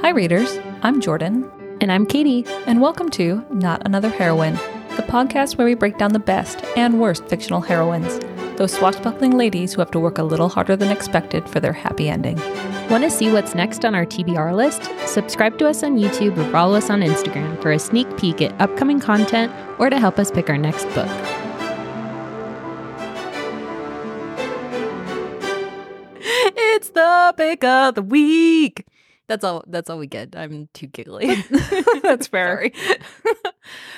Hi, readers. I'm Jordan, And I'm Katie. and welcome to Not Another Heroine, the podcast where we break down the best and worst fictional heroines, those swashbuckling ladies who have to work a little harder than expected for their happy ending. Want to see what's next on our TBR list? Subscribe to us on YouTube or follow us on Instagram for a sneak peek at upcoming content or to help us pick our next book. It's the pick of the week. That's all. That's all we get. I'm too giggly. That's fair.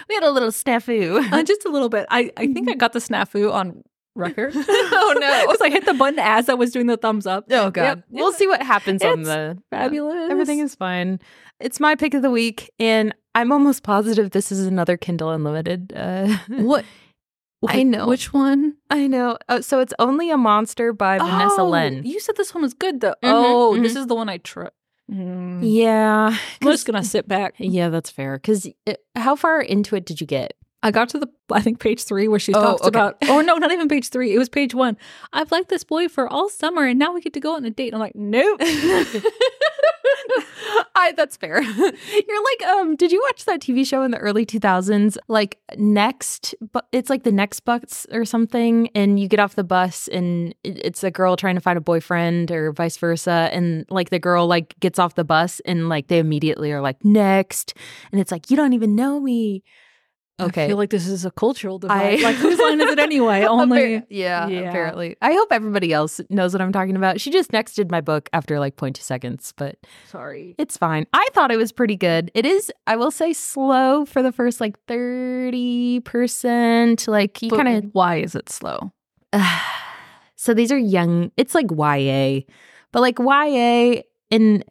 We had a little snafu. Uh, just a little bit. I, I think I got the snafu on record. oh no! Because I hit the button as I was doing the thumbs up. Oh god. Yep. We'll see what happens on It's the Fabulous. Everything is fine. It's my pick of the week, and I'm almost positive this is another Kindle Unlimited. Uh, What? I know. Which one? I know. Uh, so it's only a monster by Vanessa Oh, Len. You said this one was good though. Mhm, oh, mhm. this is the one I tried. Mm. Yeah. I'm just gonna sit back. Yeah, that's fair. Because how far into it did you get? I got to the I think page three where she Oh, talks okay. about or no, not even page three. It was page one. I've liked this boy for all summer and now we get to go on a date. And I'm like, nope. I that's fair. You're like, um, did you watch that TV show in the early 2000s? Like next, but it's like the next bus or something, and you get off the bus and it's a girl trying to find a boyfriend or vice versa, and like the girl like gets off the bus and like they immediately are like next, and it's like you don't even know me. I feel like this is a cultural divide. I- like whose line is it anyway? Only Appar- yeah, Yeah. apparently. I hope everybody else knows what I'm talking about. She just nexted my book after like 0.2 seconds, but sorry. it's fine. I thought it was pretty good. It is, I will say, slow for the first like 30%. Like you kind of. why is it slow? so these are young, it's like YA, but like YA, and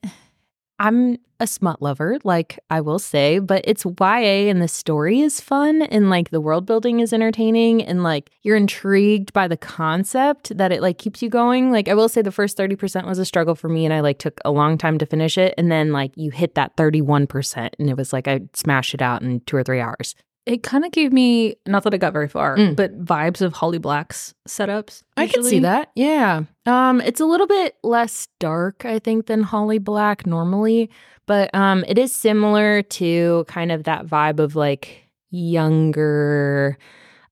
I'm a smut lover, like I will say, but it's YA and the story is fun and like the world building is entertaining and like you're intrigued by the concept that it like keeps you going. Like I will say the first 30% was a struggle for me and I like took a long time to finish it. And then like you hit that 31% and it was like I smashed it out in two or three hours. It kind of gave me not that it got very far, Mm. but vibes of Holly Black's setups. I can see that. Yeah. Um it's a little bit less dark I think than Holly Black normally, but um it is similar to kind of that vibe of like younger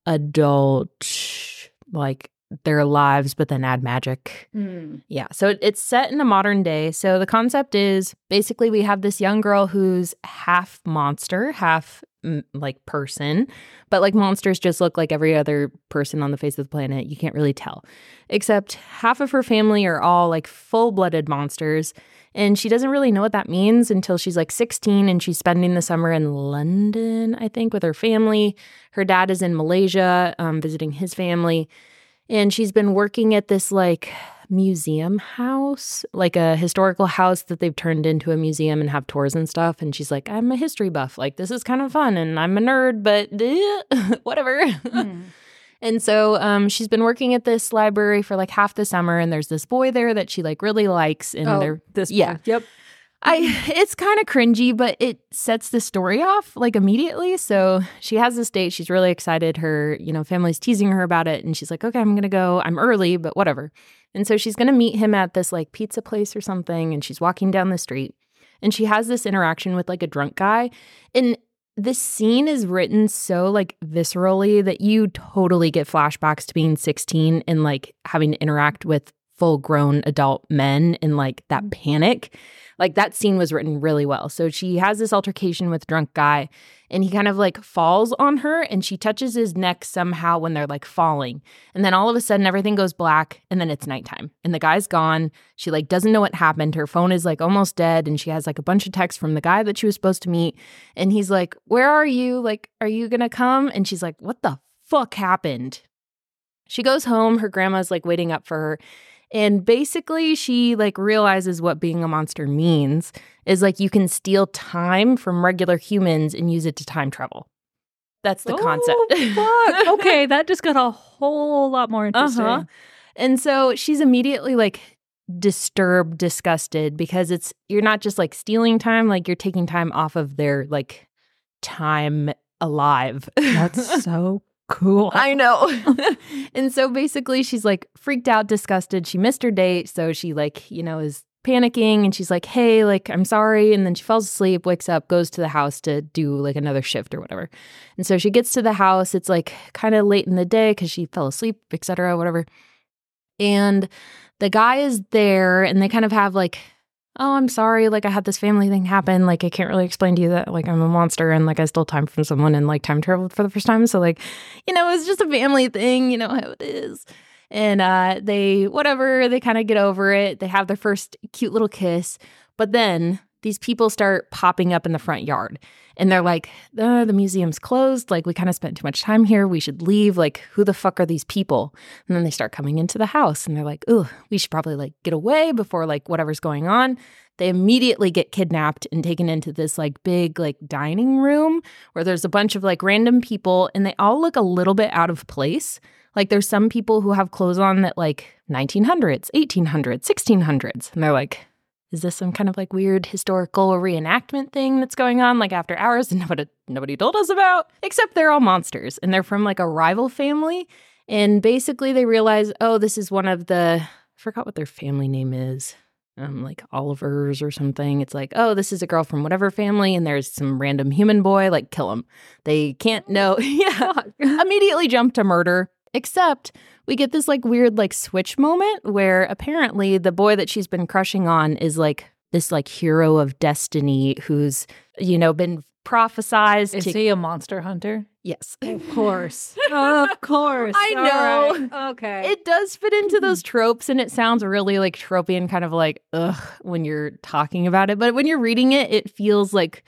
adult like their lives but then add magic. Mm. Yeah. So it, it's set in a modern day. So the concept is basically we have this young girl who's half monster, half like person, but like monsters just look like every other person on the face of the planet. You can't really tell. Except half of her family are all like full blooded monsters. And she doesn't really know what that means until she's like 16 and she's spending the summer in London, I think, with her family. Her dad is in Malaysia um, visiting his family and she's been working at this like museum house, like a historical house that they've turned into a museum and have tours and stuff. And she's like, I'm a history buff. Like, this is kind of fun. And I'm a nerd, but whatever. Mm. and so um, she's been working at this library for like half the summer. And there's this boy there that she like really likes. And Oh, they're this yeah. boy. Yep. I mm-hmm. it's kind of cringy, but it sets the story off like immediately. So she has this date. She's really excited. Her, you know, family's teasing her about it. And she's like, okay, I'm gonna go. I'm early, but whatever. And so she's gonna meet him at this like pizza place or something. And she's walking down the street and she has this interaction with like a drunk guy. And this scene is written so like viscerally that you totally get flashbacks to being 16 and like having to interact with full grown adult men in like that mm. panic. Like that scene was written really well. So she has this altercation with drunk guy and he kind of like falls on her and she touches his neck somehow when they're like falling. And then all of a sudden everything goes black and then it's nighttime and the guy's gone. She like doesn't know what happened. Her phone is like almost dead and she has like a bunch of texts from the guy that she was supposed to meet and he's like, "Where are you? Like are you going to come?" And she's like, "What the fuck happened?" She goes home, her grandma's like waiting up for her. And basically, she like realizes what being a monster means is like you can steal time from regular humans and use it to time travel. That's the concept. Oh, fuck. okay, that just got a whole lot more interesting. Uh-huh. And so she's immediately like disturbed, disgusted because it's you're not just like stealing time, like you're taking time off of their like time alive. That's so cool. I know. and so basically she's like freaked out, disgusted. She missed her date, so she like, you know, is panicking and she's like, hey, like, I'm sorry. And then she falls asleep, wakes up, goes to the house to do like another shift or whatever. And so she gets to the house. It's like kind of late in the day because she fell asleep, etc., whatever. And the guy is there and they kind of have like, oh, I'm sorry. Like, I had this family thing happen. Like, I can't really explain to you that, like, I'm a monster and, like, I stole time from someone and, like, time traveled for the first time. So, like, you know, it's just a family thing. You know how it is and uh, they whatever they kind of get over it they have their first cute little kiss but then these people start popping up in the front yard. And they're like uh, the museum's closed. Like we kind of spent too much time here. We should leave. Like who the fuck are these people? And then they start coming into the house and they're like oh we should probably like get away before like whatever's going on. They immediately get kidnapped and taken into this like big like dining room where there's a bunch of like random people and they all look a little bit out of place. Like there's some people who have clothes on that like 1900s, 1800s, 1600s. And they're like, is this some kind of like weird historical reenactment thing that's going on like after hours and nobody nobody told us about? Except they're all monsters and they're from like a rival family. And basically they realize, oh, this is one of the I forgot what their family name is. Um, like Oliver's or something. It's like, oh, this is a girl from whatever family, and there's some random human boy. Like, kill him. They can't know. yeah, immediately jump to murder. Except we get this like weird like switch moment where apparently the boy that she's been crushing on is like this like hero of destiny who's, you know, been prophesized Is to he a monster hunter? Yes. Of course. of course. I know. right. Okay. It does fit into those tropes and it sounds really like tropey and kind of like ugh when you're talking about it. But when you're reading it, it feels like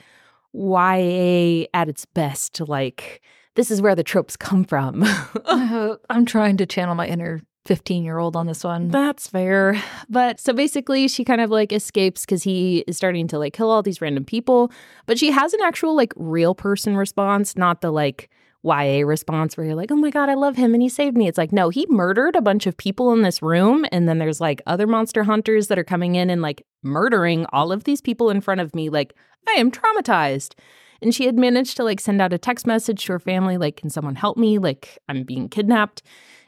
YA at its best, like this is where the tropes come from. Uh, I'm trying to channel my inner 15 year old on this one. That's fair. But so basically, she kind of like escapes because he is starting to like kill all these random people. But she has an actual like real person response, not the like YA response where you're like, oh my God, I love him and he saved me. It's like, no, he murdered a bunch of people in this room. And then there's like other monster hunters that are coming in and like murdering all of these people in front of me. Like, I am traumatized. And she had managed to like send out a text message to her family, like, can someone help me? Like, I'm being kidnapped.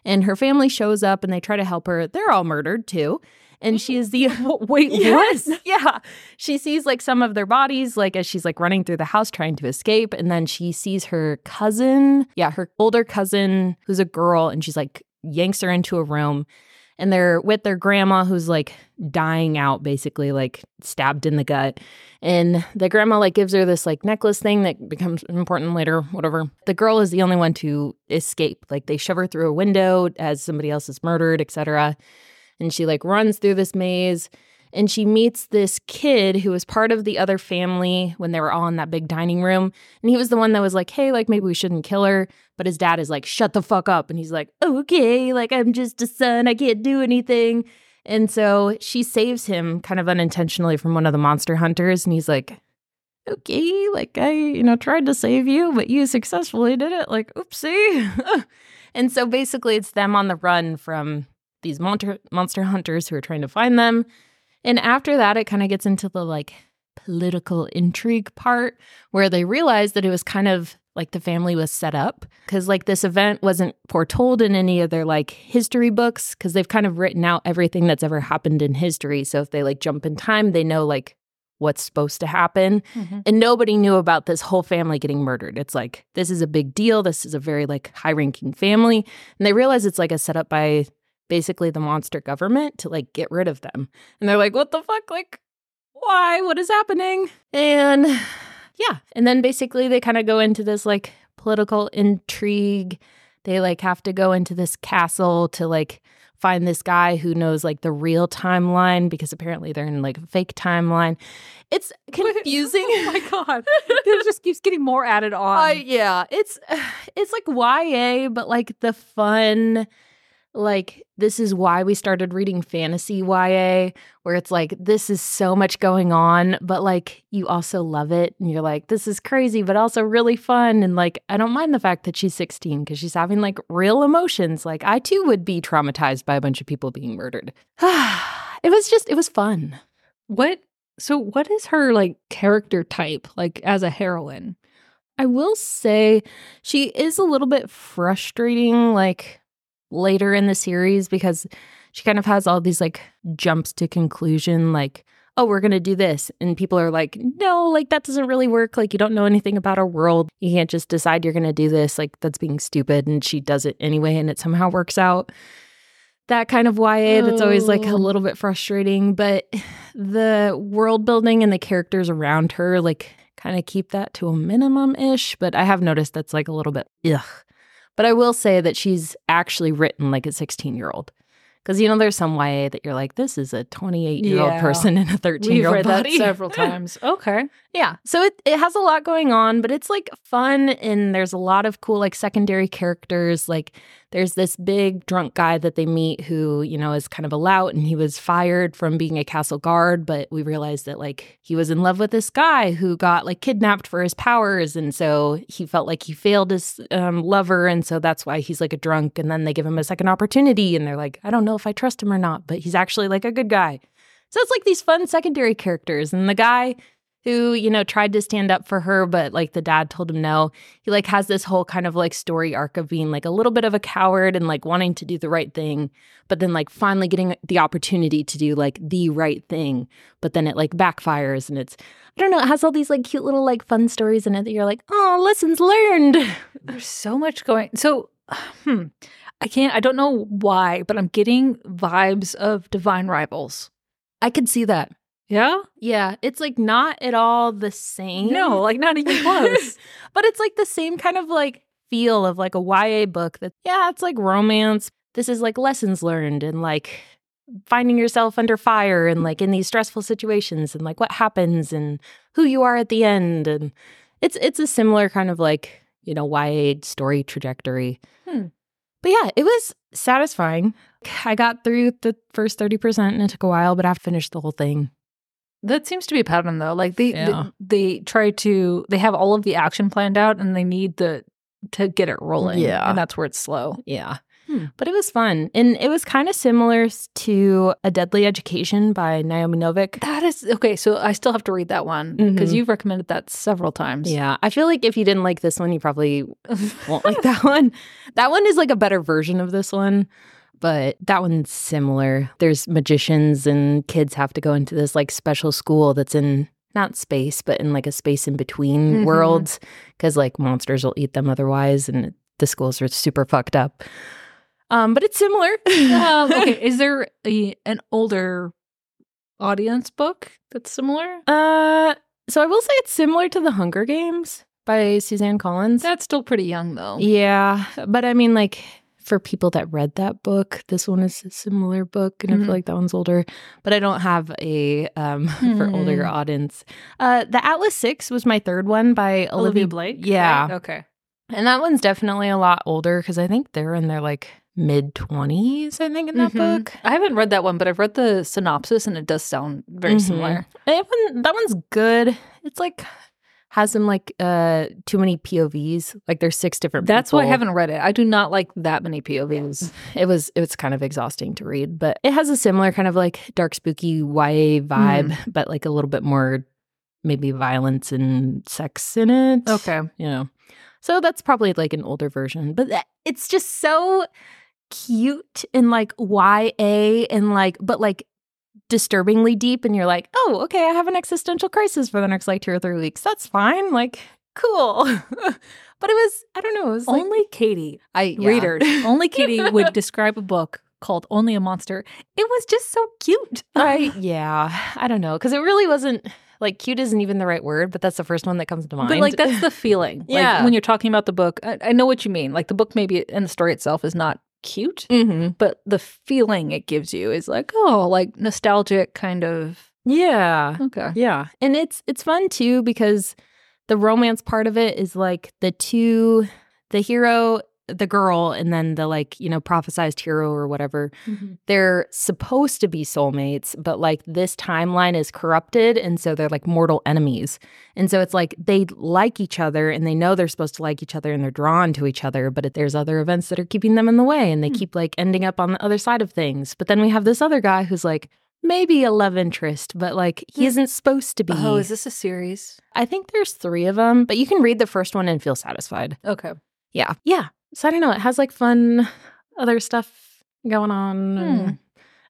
And her family shows up and they try to help her. They're all murdered too. And she is the mm. Wait, yes, yeah. She sees like some of their bodies, like as she's like running through the house trying to escape. And then she sees her cousin, yeah, her older cousin, who's a girl, and she's like yanks her into a room and they're with their grandma who's like dying out basically like stabbed in the gut. And the grandma like gives her this like necklace thing that becomes important later whatever. The girl is the only one to escape. Like they shove her through a window as somebody else is murdered etc and she like runs through this maze and she meets this kid who was part of the other family when they were all in that big dining room. And he was the one that was like, hey, like maybe we shouldn't kill her. But his dad is like, shut the fuck up. And he's like, okay, like I'm just a son. I can't do anything. And so she saves him kind of unintentionally from one of the monster hunters. And he's like, okay, like I, you know, tried to save you, but you successfully did it. Like, oopsie. and so basically, it's them on the run from these monster monster hunters who are trying to find them. And after that, it kind of gets into the like political intrigue part where they realize that it was kind of like the family was set up because like this event wasn't foretold in any of their like history books because they've kind of written out everything that's ever happened in history. So if they like jump in time, they know like what's supposed to happen. Mm-hmm. And nobody knew about this whole family getting murdered. It's like, this is a big deal. This is a very like high ranking family. And they realize it's like a setup by basically the monster government to like get rid of them. And they're like, what the fuck? Like, why? What is happening? And yeah. And then basically they kind of go into this like political intrigue. They like have to go into this castle to like find this guy who knows like the real timeline because apparently they're in like a fake timeline. It's confusing. oh my god. it just keeps getting more added on. Uh, yeah, it's it's like YA, but like the fun, like this is why we started reading fantasy YA, where it's like this is so much going on, but like you also love it, and you're like this is crazy, but also really fun, and like I don't mind the fact that she's 16 because she's having like real emotions. Like I too would be traumatized by a bunch of people being murdered. it was just it was fun. what so what is her like character type like as a heroine? I will say she is a little bit frustrating, like later in the series, because she kind of has all these like jumps to conclusion, like, oh, we're going to do this. And people are like, no, like that doesn't really work. Like, you don't know anything about our world. You can't just decide you're going to do this. Like, that's being stupid. And she does it anyway, and it somehow works out. That kind of YA that's always like a Oh. little bit frustrating, but the world building and the characters around her, like, kind of keep that to a minimum ish. But I have noticed that's like a little bit ugh. But I will say that she's actually written like a 16 year old. Because, you know, there's some YA that you're like, this is a 28 year old person in a 13 year old read body. that several times. Okay. Yeah. So it, it has a lot going on, but it's like fun and there's a lot of cool like secondary characters. Like there's this big drunk guy that they meet who, you know, is kind of a lout and he was fired from being a castle guard, but we realized that like he was in love with this guy who got like kidnapped for his powers and so he felt like he failed his um, lover and so that's why he's like a drunk and then they give him a second opportunity and they're like, I don't know if I trust him or not, but he's actually like a good guy. So it's like these fun secondary characters and the guy who, you know, tried to stand up for her, but like the dad told him no. He like has this whole kind of like story arc of being like a little bit of a coward and like wanting to do the right thing, but then like finally getting the opportunity to do like the right thing. But then it like backfires and it's, I don't know, it has all these like cute little like fun stories in it that you're like, oh, lessons learned. There's so much going. So, hmm, I can't. I don't know why, but I'm getting vibes of Divine Rivals. I could see that. Yeah. Yeah, it's like not at all the same. No, like not even close. but it's like the same kind of like feel of like a YA book that, yeah, it's like romance. This is like lessons learned and like finding yourself under fire and like in these stressful situations and like what happens and who you are at the end. And it's it's a similar kind of like, you know, YA story trajectory. Hmm. But yeah, it was satisfying. I got through the first 30% and it took a while, but I finished the whole thing. That seems to be a pattern though. Like they, Yeah. they they try to they have all of the action planned out and they need the to get it rolling. Yeah. And that's where it's slow. Yeah. Hmm. But it was fun. And it was kind of similar to A Deadly Education by Naomi Novik. That is okay. So I still have to read that one because Mhm. you've recommended that several times. Yeah. I feel like if you didn't like this one, you probably won't like that one. That one is like a better version of this one, but that one's similar. There's magicians and kids have to go into this like special school that's in not space, but in like a space in between Mhm. worlds because like monsters will eat them otherwise. And the schools are super fucked up. Um, but it's similar. um, okay. Is there a, an older audience book that's similar? Uh, so I will say it's similar to The Hunger Games by Suzanne Collins. That's still pretty young though. yeah, but I mean, like for people that read that book, this one is a similar book, and I Mhm. feel like that one's older. But I don't have a um for older Hmm. audience. Uh, The Atlas Six was my third one by Olivie, Blake. Yeah, right? Okay. and that one's definitely a lot older because I think they're in their like mid twenties. I think in that Mhm. book. I haven't read that one, but I've read the synopsis and it does sound very Mhm. similar. That, one, that one's good. It's like has some like uh too many POVs. Like there's six different. That's why I haven't read it. I do not like that many POVs. It was it was kind of exhausting to read, but it has a similar kind of like dark spooky YA vibe, but like a little bit more maybe violence and sex in it. Okay. you know. So that's probably like an older version, but it's just so cute and like YA and like, but like disturbingly deep. And you're like, oh, okay, I have an existential crisis for the next like two or three weeks. That's fine. Like, cool. but it was, I don't know, it was like, Only Katie, I yeah. readers, only Katie would describe a book called Only a Monster. It was just so cute. I, yeah, I don't know. Cause it really wasn't like cute isn't even the right word, but that's the first one that comes to mind. But like that's the feeling. Yeah. Like when you're talking about the book, I, I know what you mean. Like the book maybe and the story itself is not cute, hmm but the feeling it gives you is like, oh, like nostalgic kind of Yeah. okay. Yeah. And it's it's fun too because the romance part of it is like the two the hero, the girl, and then the like, you know, prophesized hero or whatever. They're supposed to be soulmates, but like this timeline is corrupted and so they're like mortal enemies. And so it's like they like each other and they know they're supposed to like each other and they're drawn to each other, but there's other events that are keeping them in the way and they Hmm. keep like ending up on the other side of things. But then we have this other guy who's like maybe a love interest, but like he isn't supposed to be. Oh, is this a series? I think there's three of them, but you can read the first one and feel satisfied. Okay. Yeah. Yeah. So I don't know. It has like fun other stuff going on. and- Hmm.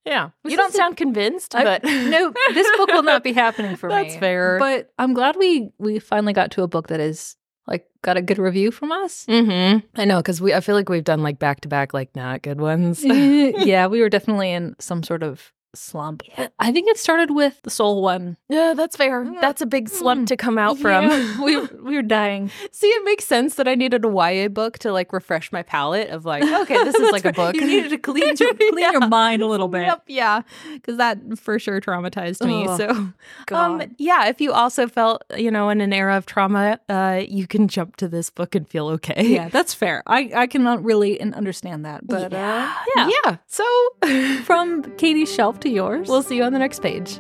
Yeah. You don't is a- sound convinced, I- but no, this book will not be happening for me. That's fair. But I'm glad we we finally got to a book that is like got a good review from us. Mm-hmm. I know because we. I feel like we've done like back to back, like not good ones. yeah, we were definitely in some sort of slump. I think it started with the soul one. yeah, that's fair. Yeah. That's a big slump Mm. to come out from. Yeah, we we were dying. See, it makes sense that I needed a YA book to like refresh my palate of like, okay, this is like a book. You needed to clean your, clean your mind a little bit. Yep, yeah, because that for sure traumatized me. Oh, so, God. um, yeah, if you also felt, you know, in an era of trauma, uh, you can jump to this book and feel okay. yeah, that's fair. I I cannot really and understand that, but uh, yeah. yeah. So, From Katie's shelf to yours. we'll see you on the next page.